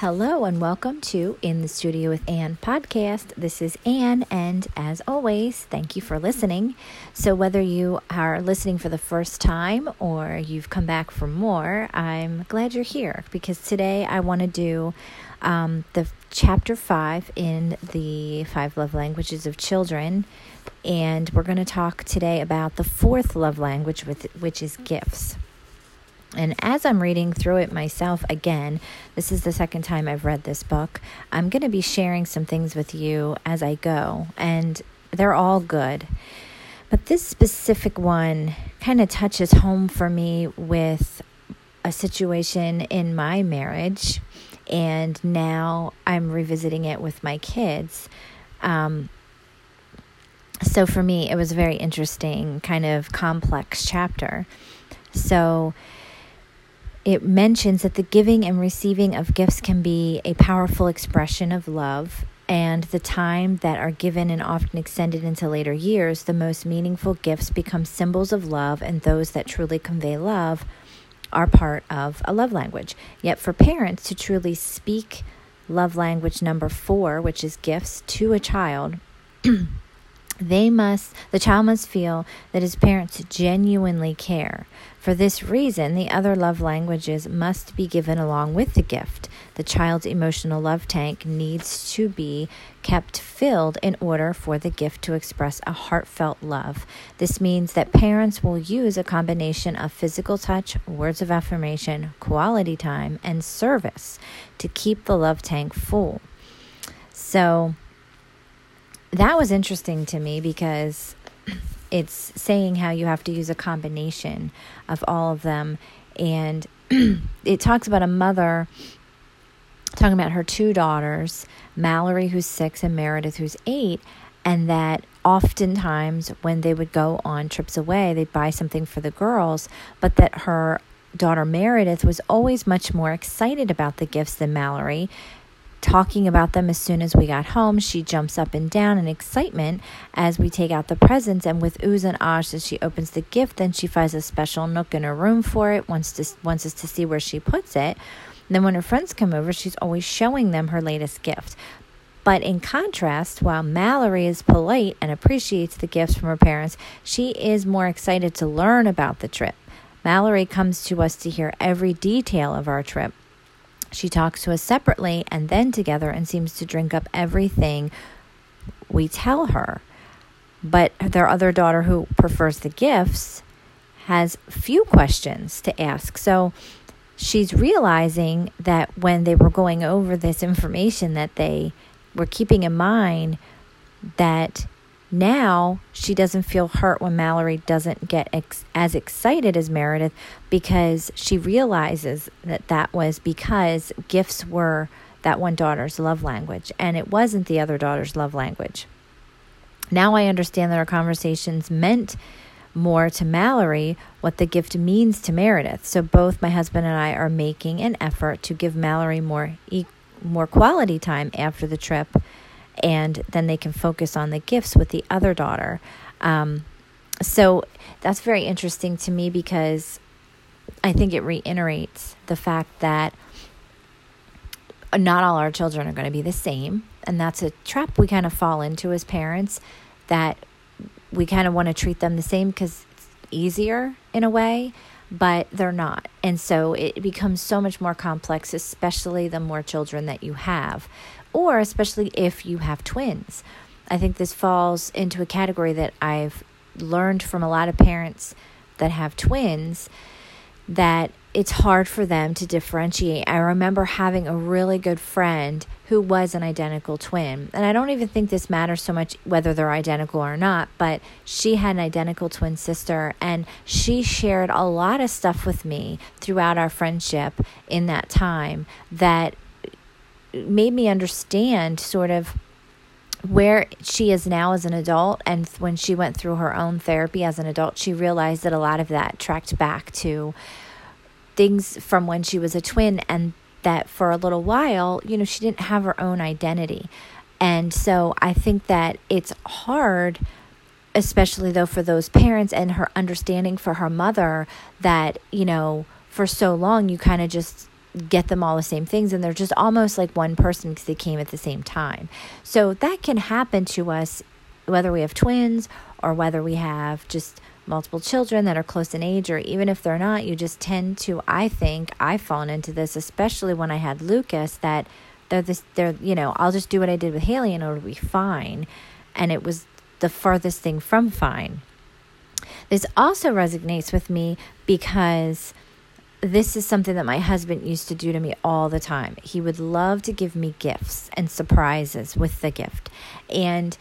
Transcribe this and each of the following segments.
Hello and welcome to In the Studio with Anne podcast. This is Anne, and as always, thank you for listening. So, whether you are listening for the first time or you've come back for more, I'm glad you're here because today I want to do um, the chapter five in the five love languages of children, and we're going to talk today about the fourth love language, with, which is gifts. And as I'm reading through it myself again, this is the second time I've read this book, I'm going to be sharing some things with you as I go, and they're all good. But this specific one kind of touches home for me with a situation in my marriage, and now I'm revisiting it with my kids. Um, so for me, it was a very interesting, kind of complex chapter. So, it mentions that the giving and receiving of gifts can be a powerful expression of love, and the time that are given and often extended into later years, the most meaningful gifts become symbols of love, and those that truly convey love are part of a love language. Yet, for parents to truly speak love language number four, which is gifts, to a child, they must the child must feel that his parents genuinely care for this reason the other love languages must be given along with the gift. The child's emotional love tank needs to be kept filled in order for the gift to express a heartfelt love. This means that parents will use a combination of physical touch words of affirmation quality time and service to keep the love tank full. So that was interesting to me because it's saying how you have to use a combination of all of them. And it talks about a mother talking about her two daughters, Mallory, who's six, and Meredith, who's eight, and that oftentimes when they would go on trips away, they'd buy something for the girls, but that her daughter Meredith was always much more excited about the gifts than Mallory talking about them as soon as we got home. She jumps up and down in excitement as we take out the presents, and with oohs and ahs as she opens the gift, then she finds a special nook in her room for it, wants, to, wants us to see where she puts it. And then when her friends come over, she's always showing them her latest gift. But in contrast, while Mallory is polite and appreciates the gifts from her parents, she is more excited to learn about the trip. Mallory comes to us to hear every detail of our trip. She talks to us separately and then together and seems to drink up everything we tell her. But their other daughter, who prefers the gifts, has few questions to ask. So she's realizing that when they were going over this information that they were keeping in mind that now she doesn't feel hurt when Mallory doesn't get ex- as excited as Meredith because she realizes that that was because gifts were that one daughter's love language and it wasn't the other daughter's love language. Now I understand that our conversations meant more to Mallory what the gift means to Meredith. So both my husband and I are making an effort to give Mallory more e- more quality time after the trip and then they can focus on the gifts with the other daughter. Um, so that's very interesting to me because I think it reiterates the fact that not all our children are going to be the same. And that's a trap we kind of fall into as parents that we kind of want to treat them the same because it's easier in a way, but they're not. And so it becomes so much more complex, especially the more children that you have or especially if you have twins. I think this falls into a category that I've learned from a lot of parents that have twins that it's hard for them to differentiate. I remember having a really good friend who was an identical twin. And I don't even think this matters so much whether they're identical or not, but she had an identical twin sister and she shared a lot of stuff with me throughout our friendship in that time that made me understand sort of where she is now as an adult and when she went through her own therapy as an adult she realized that a lot of that tracked back to things from when she was a twin and that for a little while you know she didn't have her own identity. And so i think that it's hard especially though for those parents and her understanding for her mother that you know for so long you kind of just get them all the same things and they're just almost like one person because they came at the same time. So that can happen to us whether we have twins or whether we have just multiple children that are close in age or even if they're not, you just tend to I think I've fallen into this especially when I had Lucas that they're this they're you know, I'll just do what I did with Haley and it'll be fine. And it was the farthest thing from fine. This also resonates with me because this is something that my husband used to do to me all the time. He would love to give me gifts and surprises with the gift. And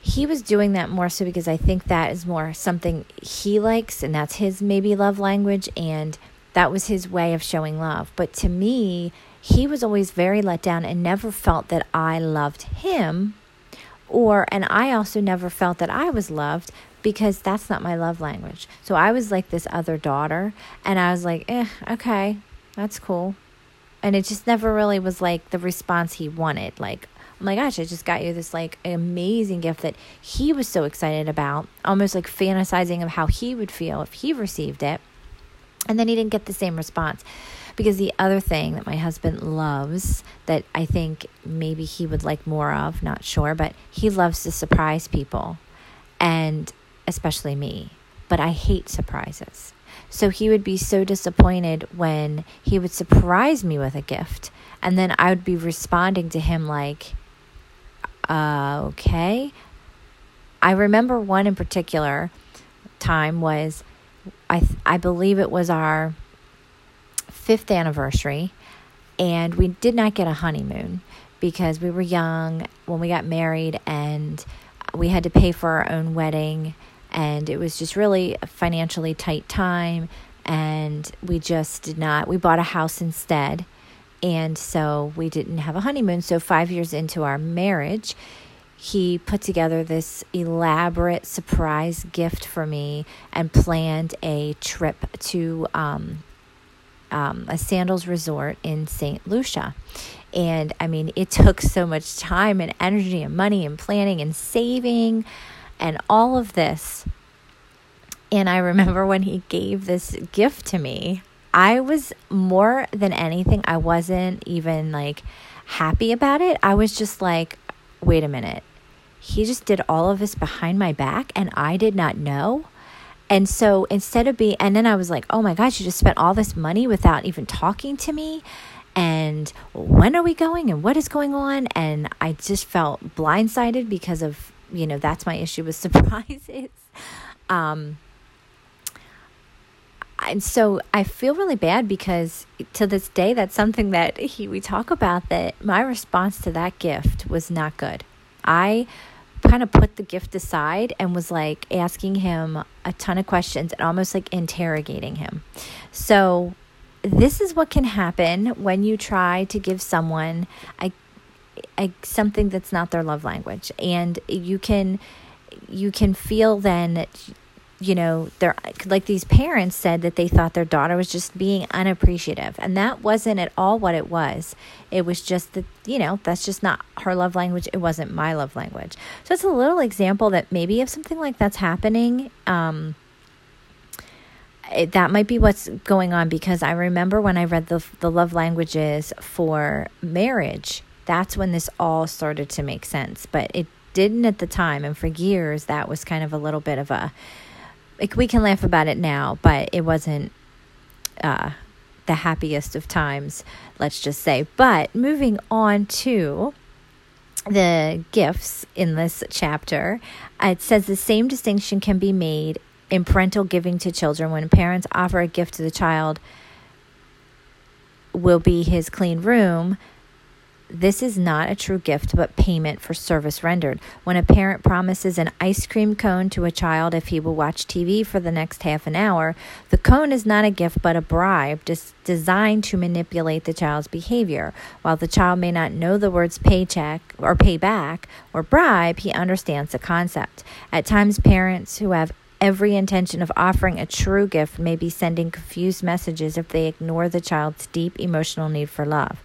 he was doing that more so because I think that is more something he likes and that's his maybe love language and that was his way of showing love. But to me, he was always very let down and never felt that I loved him or and I also never felt that I was loved because that's not my love language. So I was like this other daughter, and I was like, eh, okay, that's cool. And it just never really was like the response he wanted. Like, oh my gosh, I just got you this like amazing gift that he was so excited about, almost like fantasizing of how he would feel if he received it. And then he didn't get the same response. Because the other thing that my husband loves that I think maybe he would like more of, not sure, but he loves to surprise people. And especially me, but I hate surprises. So he would be so disappointed when he would surprise me with a gift. And then I would be responding to him like, uh, okay. I remember one in particular time was, I, I believe it was our fifth anniversary, and we did not get a honeymoon because we were young when we got married and we had to pay for our own wedding and it was just really a financially tight time and we just did not we bought a house instead and so we didn't have a honeymoon so 5 years into our marriage he put together this elaborate surprise gift for me and planned a trip to um, um, a sandals resort in St. Lucia. And I mean, it took so much time and energy and money and planning and saving and all of this. And I remember when he gave this gift to me, I was more than anything, I wasn't even like happy about it. I was just like, wait a minute. He just did all of this behind my back and I did not know. And so instead of being, and then I was like, oh my gosh, you just spent all this money without even talking to me. And when are we going and what is going on? And I just felt blindsided because of you know that's my issue with surprises um and so I feel really bad because to this day that's something that he we talk about that my response to that gift was not good. I kind of put the gift aside and was like asking him a ton of questions and almost like interrogating him. So this is what can happen when you try to give someone a something that's not their love language. And you can you can feel then you know they're like these parents said that they thought their daughter was just being unappreciative. And that wasn't at all what it was. It was just that you know that's just not her love language. It wasn't my love language. So it's a little example that maybe if something like that's happening um it, that might be what's going on. Because I remember when I read the the love languages for marriage that's when this all started to make sense. But it didn't at the time. And for years, that was kind of a little bit of a, like, we can laugh about it now, but it wasn't uh, the happiest of times, let's just say. But moving on to the gifts in this chapter, it says the same distinction can be made in parental giving to children when parents offer a gift to the child will be his clean room this is not a true gift, but payment for service rendered. When a parent promises an ice cream cone to a child if he will watch TV for the next half an hour, the cone is not a gift but a bribe des- designed to manipulate the child's behavior. While the child may not know the words paycheck or payback or bribe, he understands the concept. At times, parents who have every intention of offering a true gift may be sending confused messages if they ignore the child's deep emotional need for love.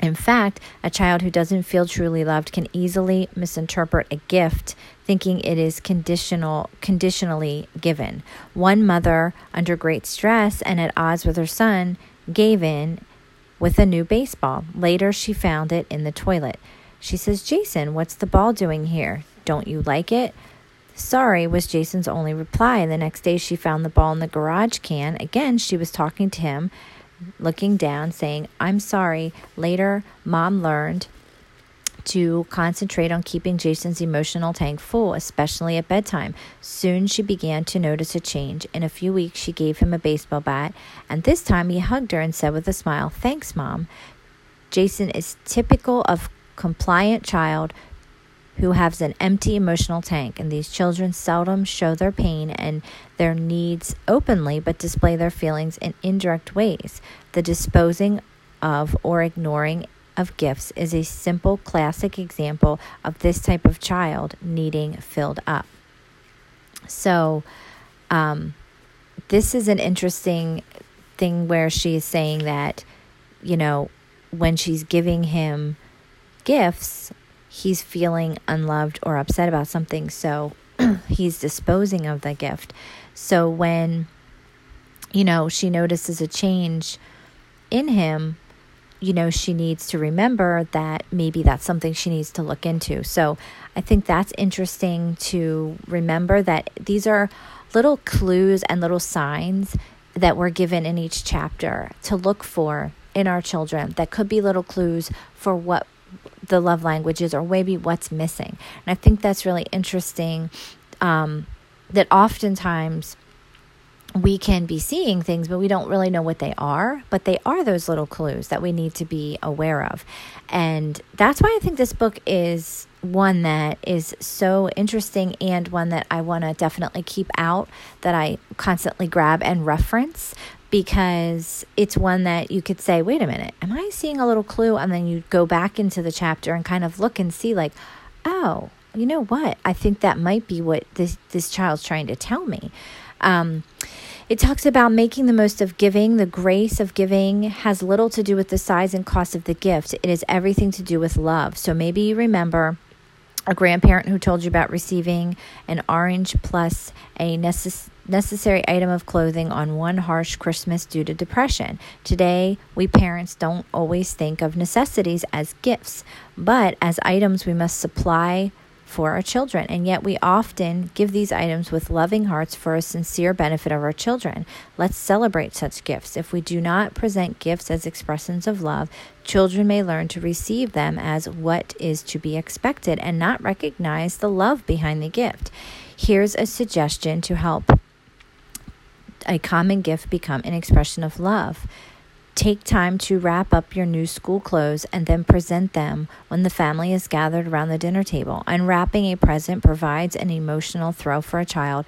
In fact, a child who doesn't feel truly loved can easily misinterpret a gift thinking it is conditional conditionally given. One mother under great stress and at odds with her son gave in with a new baseball. Later, she found it in the toilet. She says, Jason, what's the ball doing here? Don't you like it? Sorry was Jason's only reply. The next day, she found the ball in the garage can. Again, she was talking to him, looking down, saying, I'm sorry. Later, mom learned to concentrate on keeping Jason's emotional tank full, especially at bedtime. Soon she began to notice a change. In a few weeks, she gave him a baseball bat, and this time he hugged her and said with a smile, Thanks, Mom. Jason is typical of compliant child who has an empty emotional tank, and these children seldom show their pain and their needs openly but display their feelings in indirect ways. The disposing of or ignoring of gifts is a simple classic example of this type of child needing filled up. So, um, this is an interesting thing where she is saying that, you know, when she's giving him gifts, he's feeling unloved or upset about something. So he's disposing of the gift. So when, you know, she notices a change in him, you know, she needs to remember that maybe that's something she needs to look into. So I think that's interesting to remember that these are little clues and little signs that we're given in each chapter to look for in our children that could be little clues for what the love languages or maybe what's missing. And I think that's really interesting um, that oftentimes we can be seeing things, but we don't really know what they are. But they are those little clues that we need to be aware of. And that's why I think this book is one that is so interesting and one that I want to definitely keep out, that I constantly grab and reference because it's one that you could say, wait a minute, am I seeing a little clue? And then you go back into the chapter and kind of look and see, like, oh, you know what? I think that might be what this, this child's trying to tell me. Um, it talks about making the most of giving. The grace of giving has little to do with the size and cost of the gift, it is everything to do with love. So maybe you remember a grandparent who told you about receiving an orange plus a necess- necessary item of clothing on one harsh Christmas due to depression. Today, we parents don't always think of necessities as gifts, but as items we must supply for our children, and yet we often give these items with loving hearts for a sincere benefit of our children. Let's celebrate such gifts. If we do not present gifts as expressions of love, children may learn to receive them as what is to be expected and not recognize the love behind the gift. Here's a suggestion to help a common gift become an expression of love. Take time to wrap up your new school clothes and then present them when the family is gathered around the dinner table. Unwrapping a present provides an emotional thrill for a child,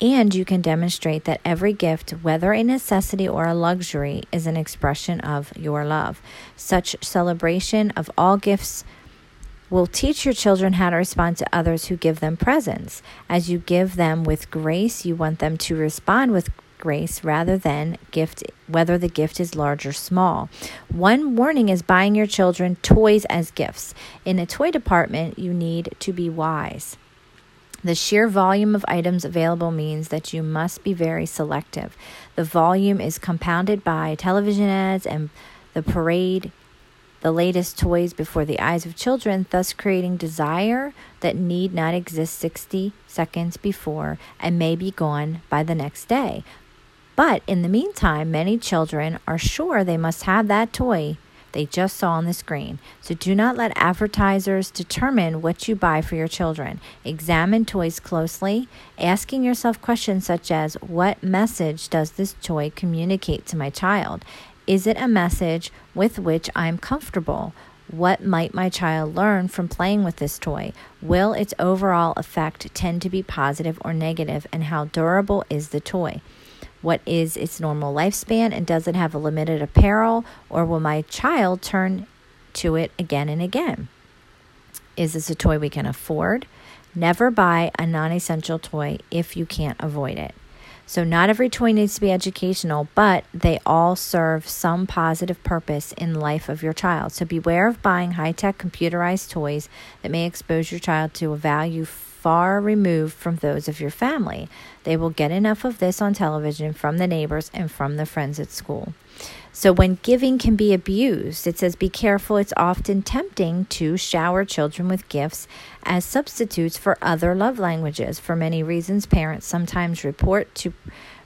and you can demonstrate that every gift, whether a necessity or a luxury, is an expression of your love. Such celebration of all gifts will teach your children how to respond to others who give them presents. As you give them with grace, you want them to respond with grace rather than gift whether the gift is large or small. One warning is buying your children toys as gifts. In a toy department, you need to be wise. The sheer volume of items available means that you must be very selective. The volume is compounded by television ads and the parade the latest toys before the eyes of children, thus creating desire that need not exist 60 seconds before and may be gone by the next day. But in the meantime, many children are sure they must have that toy they just saw on the screen. So do not let advertisers determine what you buy for your children. Examine toys closely, asking yourself questions such as What message does this toy communicate to my child? Is it a message with which I'm comfortable? What might my child learn from playing with this toy? Will its overall effect tend to be positive or negative? And how durable is the toy? What is its normal lifespan and does it have a limited apparel or will my child turn to it again and again? Is this a toy we can afford? Never buy a non essential toy if you can't avoid it. So, not every toy needs to be educational, but they all serve some positive purpose in the life of your child. So, beware of buying high tech computerized toys that may expose your child to a value far removed from those of your family. They will get enough of this on television from the neighbors and from the friends at school. So, when giving can be abused, it says be careful. It's often tempting to shower children with gifts as substitutes for other love languages. For many reasons, parents sometimes report to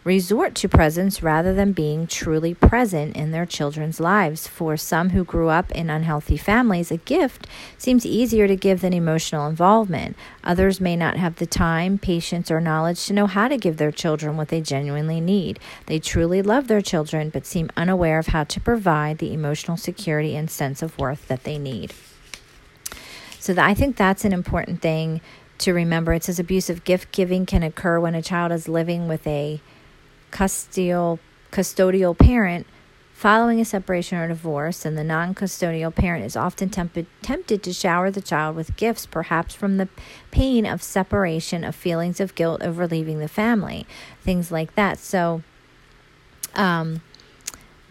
resort to presents rather than being truly present in their children's lives. For some who grew up in unhealthy families, a gift seems easier to give than emotional involvement. Others may not have the time, patience, or knowledge to know how to give their children what they genuinely need. They truly love their children but seem unaware of how to provide the emotional security and sense of worth that they need. So I think that's an important thing to remember. It says abusive gift giving can occur when a child is living with a custodial custodial parent following a separation or divorce, and the non custodial parent is often tempted, tempted to shower the child with gifts, perhaps from the pain of separation, of feelings of guilt over leaving the family, things like that. So, um,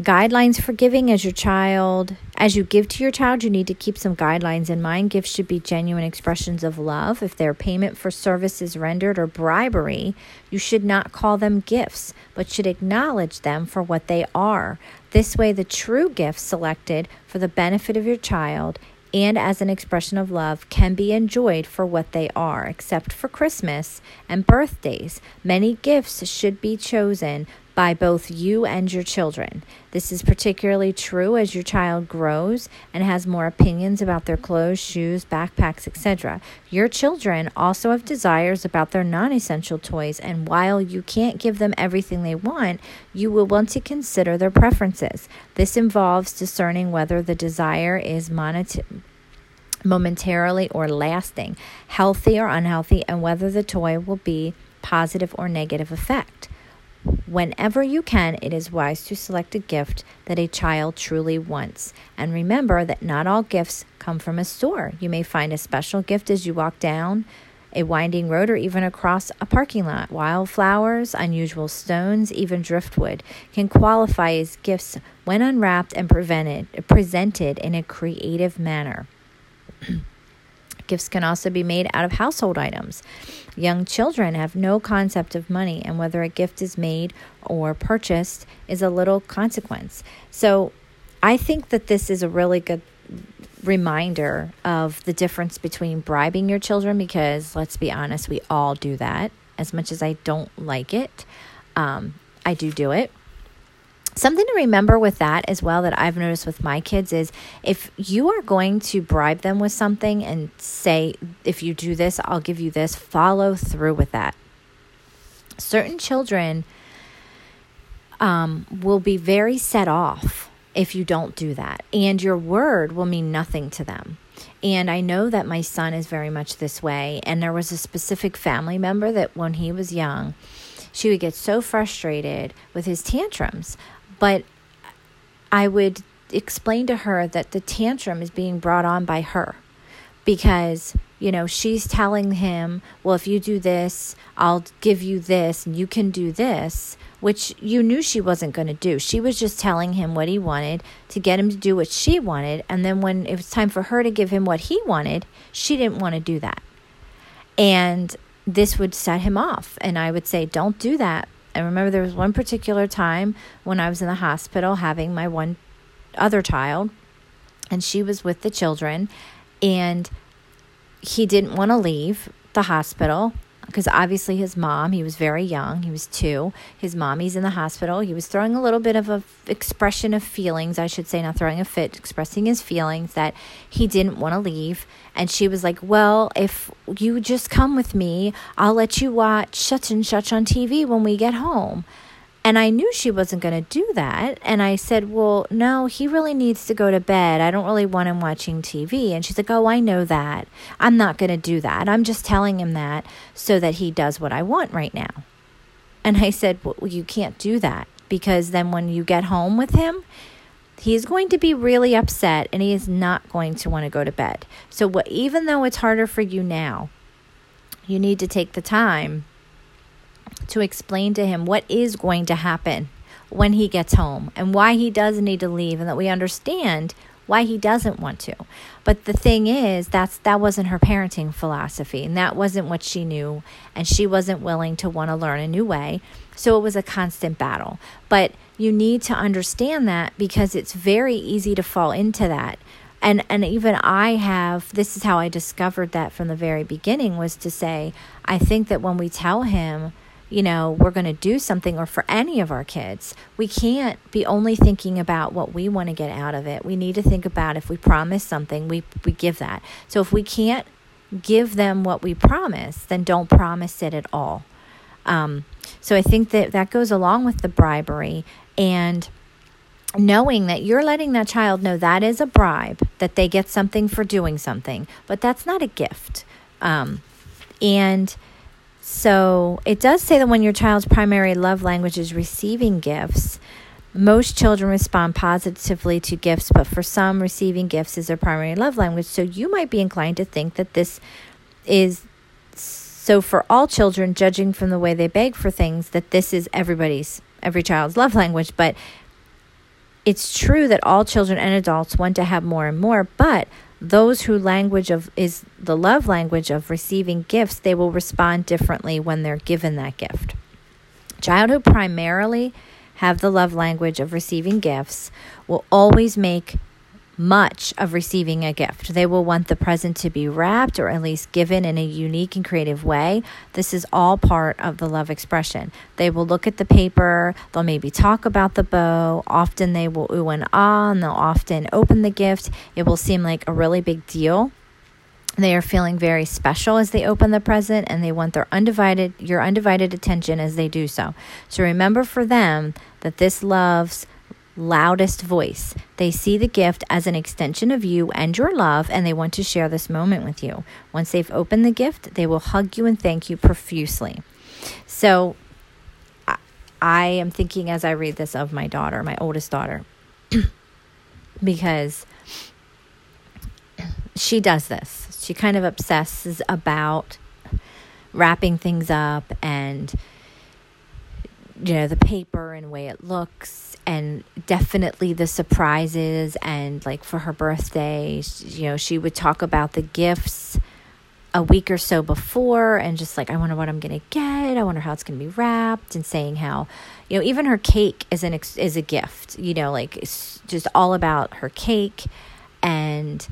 guidelines for giving as your child. As you give to your child you need to keep some guidelines in mind. Gifts should be genuine expressions of love. If they're payment for services rendered or bribery you should not call them gifts but should acknowledge them for what they are. This way the true gift selected for the benefit of your child and as an expression of love can be enjoyed for what they are, except for Christmas and birthdays. Many gifts should be chosen by both you and your children. This is particularly true as your child grows and has more opinions about their clothes, shoes, backpacks, etc. Your children also have desires about their non essential toys, and while you can't give them everything they want, you will want to consider their preferences. This involves discerning whether the desire is monetary momentarily or lasting, healthy or unhealthy, and whether the toy will be positive or negative effect. Whenever you can, it is wise to select a gift that a child truly wants. And remember that not all gifts come from a store. You may find a special gift as you walk down a winding road or even across a parking lot. Wildflowers, unusual stones, even driftwood can qualify as gifts when unwrapped and presented in a creative manner. Gifts can also be made out of household items. Young children have no concept of money, and whether a gift is made or purchased is a little consequence. So I think that this is a really good reminder of the difference between bribing your children because let's be honest, we all do that. As much as I don't like it, um, I do do it. Something to remember with that as well that I've noticed with my kids is if you are going to bribe them with something and say, if you do this, I'll give you this, follow through with that. Certain children um, will be very set off if you don't do that, and your word will mean nothing to them. And I know that my son is very much this way. And there was a specific family member that when he was young, she would get so frustrated with his tantrums but I would explain to her that the tantrum is being brought on by her because you know she's telling him well if you do this i'll give you this and you can do this which you knew she wasn't going to do. She was just telling him what he wanted to get him to do what she wanted and then when it was time for her to give him what he wanted she didn't want to do that. And this would set him off and i would say don't do that I remember there was one particular time when I was in the hospital having my one other child, and she was with the children, and he didn't want to leave the hospital because obviously his mom, he was very young, he was two. His mommy's in the hospital. He was throwing a little bit of a f- expression of feelings, I should say, not throwing a fit, expressing his feelings that he didn't want to leave. And she was like, Well, if you just come with me, I'll let you watch such and such on TV when we get home. And I knew she wasn't going to do that. And I said, Well, no, he really needs to go to bed. I don't really want him watching TV. And she's like, Oh, I know that. I'm not going to do that. I'm just telling him that so that he does what I want right now. And I said, Well, you can't do that because then when you get home with him, he's going to be really upset and he is not going to want to go to bed. So, what, even though it's harder for you now, you need to take the time to explain to him what is going to happen when he gets home and why he does need to leave and that we understand why he doesn't want to. But the thing is that's that wasn't her parenting philosophy and that wasn't what she knew and she wasn't willing to want to learn a new way. So it was a constant battle. But you need to understand that because it's very easy to fall into that. And and even I have this is how I discovered that from the very beginning was to say I think that when we tell him you know, we're going to do something, or for any of our kids, we can't be only thinking about what we want to get out of it. We need to think about if we promise something, we, we give that. So if we can't give them what we promise, then don't promise it at all. Um, so I think that that goes along with the bribery and knowing that you're letting that child know that is a bribe, that they get something for doing something, but that's not a gift. Um, and so it does say that when your child's primary love language is receiving gifts, most children respond positively to gifts, but for some, receiving gifts is their primary love language. So you might be inclined to think that this is so for all children, judging from the way they beg for things, that this is everybody's, every child's love language. But it's true that all children and adults want to have more and more, but those who language of is the love language of receiving gifts they will respond differently when they're given that gift. Child who primarily have the love language of receiving gifts will always make much of receiving a gift. They will want the present to be wrapped or at least given in a unique and creative way. This is all part of the love expression. They will look at the paper, they'll maybe talk about the bow. Often they will ooh and ah, and they'll often open the gift. It will seem like a really big deal. They are feeling very special as they open the present and they want their undivided your undivided attention as they do so. So remember for them that this love's loudest voice. They see the gift as an extension of you and your love, and they want to share this moment with you. Once they've opened the gift, they will hug you and thank you profusely. So, I am thinking as I read this of my daughter, my oldest daughter, because she does this. She kind of obsesses about wrapping things up and you know the paper and way it looks and definitely the surprises and like for her birthday you know she would talk about the gifts a week or so before and just like i wonder what i'm gonna get i wonder how it's gonna be wrapped and saying how you know even her cake is an is a gift you know like it's just all about her cake and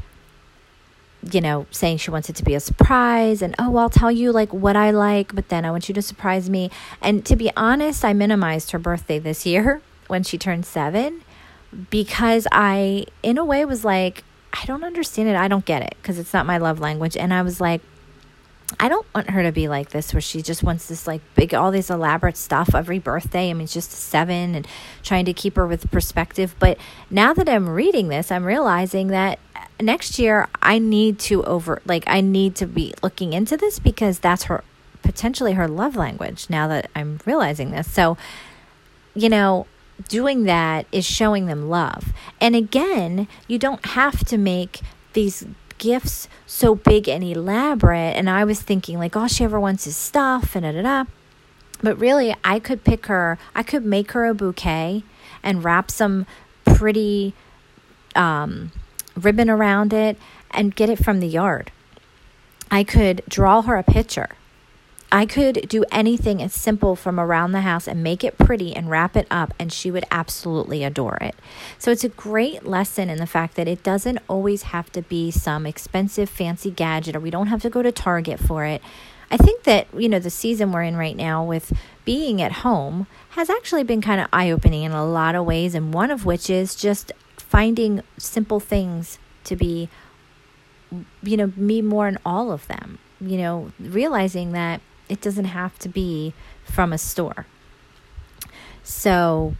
you know, saying she wants it to be a surprise and, oh, I'll tell you like what I like, but then I want you to surprise me. And to be honest, I minimized her birthday this year when she turned seven because I, in a way, was like, I don't understand it. I don't get it because it's not my love language. And I was like, I don't want her to be like this, where she just wants this like big, all this elaborate stuff every birthday. I mean, just seven and trying to keep her with perspective. But now that I'm reading this, I'm realizing that next year I need to over, like, I need to be looking into this because that's her potentially her love language now that I'm realizing this. So, you know, doing that is showing them love. And again, you don't have to make these gifts so big and elaborate. And I was thinking, like, all she ever wants is stuff and da da da. But really, I could pick her, I could make her a bouquet and wrap some pretty um, ribbon around it and get it from the yard. I could draw her a picture I could do anything as simple from around the house and make it pretty and wrap it up, and she would absolutely adore it. So it's a great lesson in the fact that it doesn't always have to be some expensive, fancy gadget, or we don't have to go to Target for it. I think that, you know, the season we're in right now with being at home has actually been kind of eye opening in a lot of ways, and one of which is just finding simple things to be, you know, me more in all of them. You know, realizing that it doesn't have to be from a store. So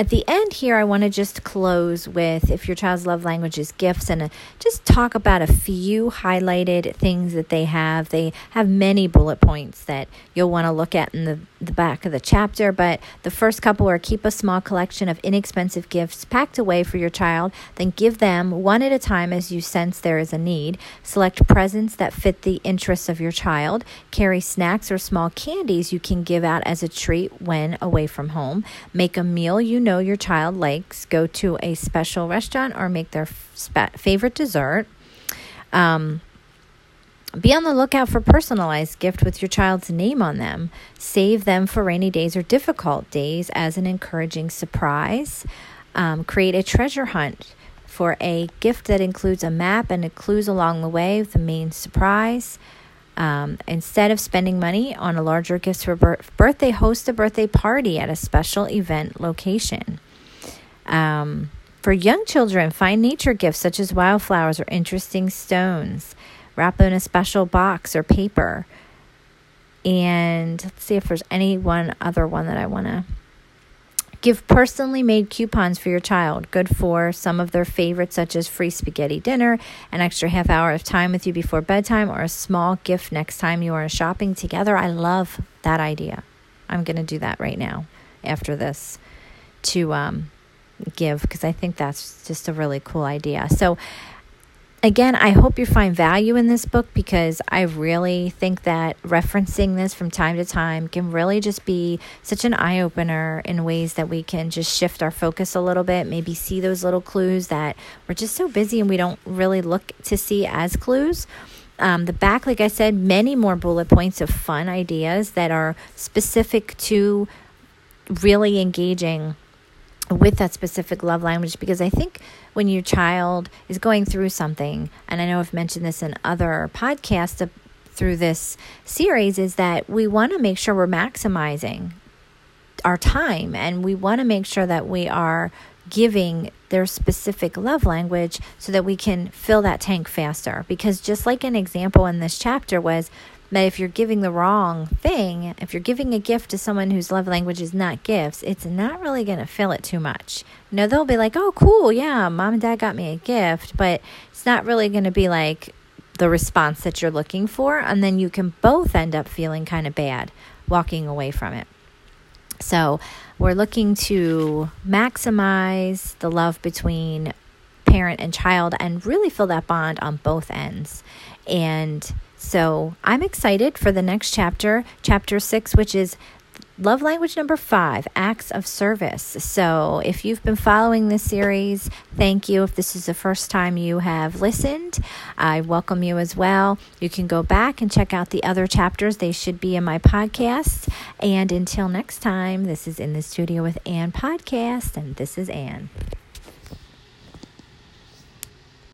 at the end here, I want to just close with if your child's love language is gifts and a, uh, just talk about a few highlighted things that they have. They have many bullet points that you'll want to look at in the, the back of the chapter, but the first couple are keep a small collection of inexpensive gifts packed away for your child, then give them one at a time as you sense there is a need. Select presents that fit the interests of your child. Carry snacks or small candies you can give out as a treat when away from home. Make a meal you know know your child likes, go to a special restaurant or make their favorite dessert. Um, be on the lookout for personalized gift with your child's name on them. Save them for rainy days or difficult days as an encouraging surprise. Um, create a treasure hunt for a gift that includes a map and clues along the way with the main surprise. Um, instead of spending money on a larger gift for birthday, host a birthday party at a special event location. Um, for young children, find nature gifts such as wildflowers or interesting stones. Wrap them in a special box or paper. And let's see if there's any one other one that I want to give personally made coupons for your child, good for some of their favorites, such as free spaghetti dinner, an extra half hour of time with you before bedtime, or a small gift next time you are shopping together. I love that idea. I'm going to do that right now after this to um, give because I think that's just a really cool idea. So, again, I hope you find value in this book because I really think that referencing this from time to time can really just be such an eye opener in ways that we can just shift our focus a little bit, maybe see those little clues that we're just so busy and we don't really look to see as clues. Um, the back, like I said, many more bullet points of fun ideas that are specific to really engaging with that specific love language because I think when your child is going through something, and I know I've mentioned this in other podcasts through this series, is that we want to make sure we're maximizing our time and we want to make sure that we are giving their specific love language so that we can fill that tank faster. Because just like an example in this chapter was, that if you're giving the wrong thing, if you're giving a gift to someone whose love language is not gifts, it's not really going to fill it too much. Know, they'll be like, oh, cool, yeah, mom and dad got me a gift, but it's not really going to be like the response that you're looking for. And then you can both end up feeling kind of bad walking away from it. So, we're looking to maximize the love between parent and child and really fill that bond on both ends. And so I'm excited for the next chapter, chapter six, which is love language number five acts of service. So if you've been following this series, thank you. If this is the first time you have listened, I welcome you as well. You can go back and check out the other chapters, they should be in my podcast. And until next time, this is In the Studio with Ann podcast, and this is Ann.